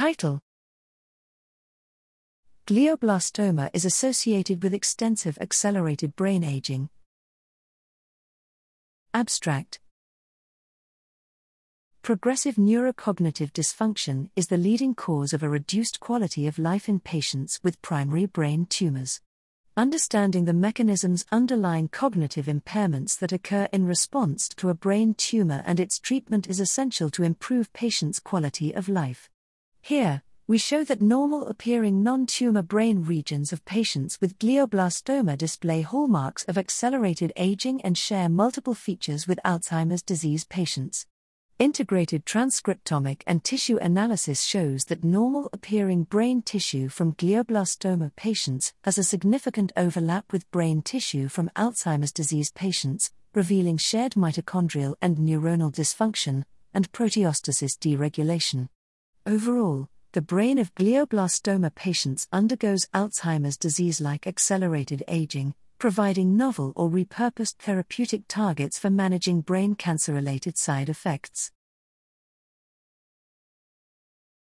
Title Glioblastoma is associated with extensive accelerated brain aging. Abstract Progressive neurocognitive dysfunction is the leading cause of a reduced quality of life in patients with primary brain tumors. Understanding the mechanisms underlying cognitive impairments that occur in response to a brain tumor and its treatment is essential to improve patients' quality of life. Here, we show that normal appearing non tumor brain regions of patients with glioblastoma display hallmarks of accelerated aging and share multiple features with Alzheimer's disease patients. Integrated transcriptomic and tissue analysis shows that normal appearing brain tissue from glioblastoma patients has a significant overlap with brain tissue from Alzheimer's disease patients, revealing shared mitochondrial and neuronal dysfunction and proteostasis deregulation. Overall, the brain of glioblastoma patients undergoes Alzheimer's disease like accelerated aging, providing novel or repurposed therapeutic targets for managing brain cancer related side effects.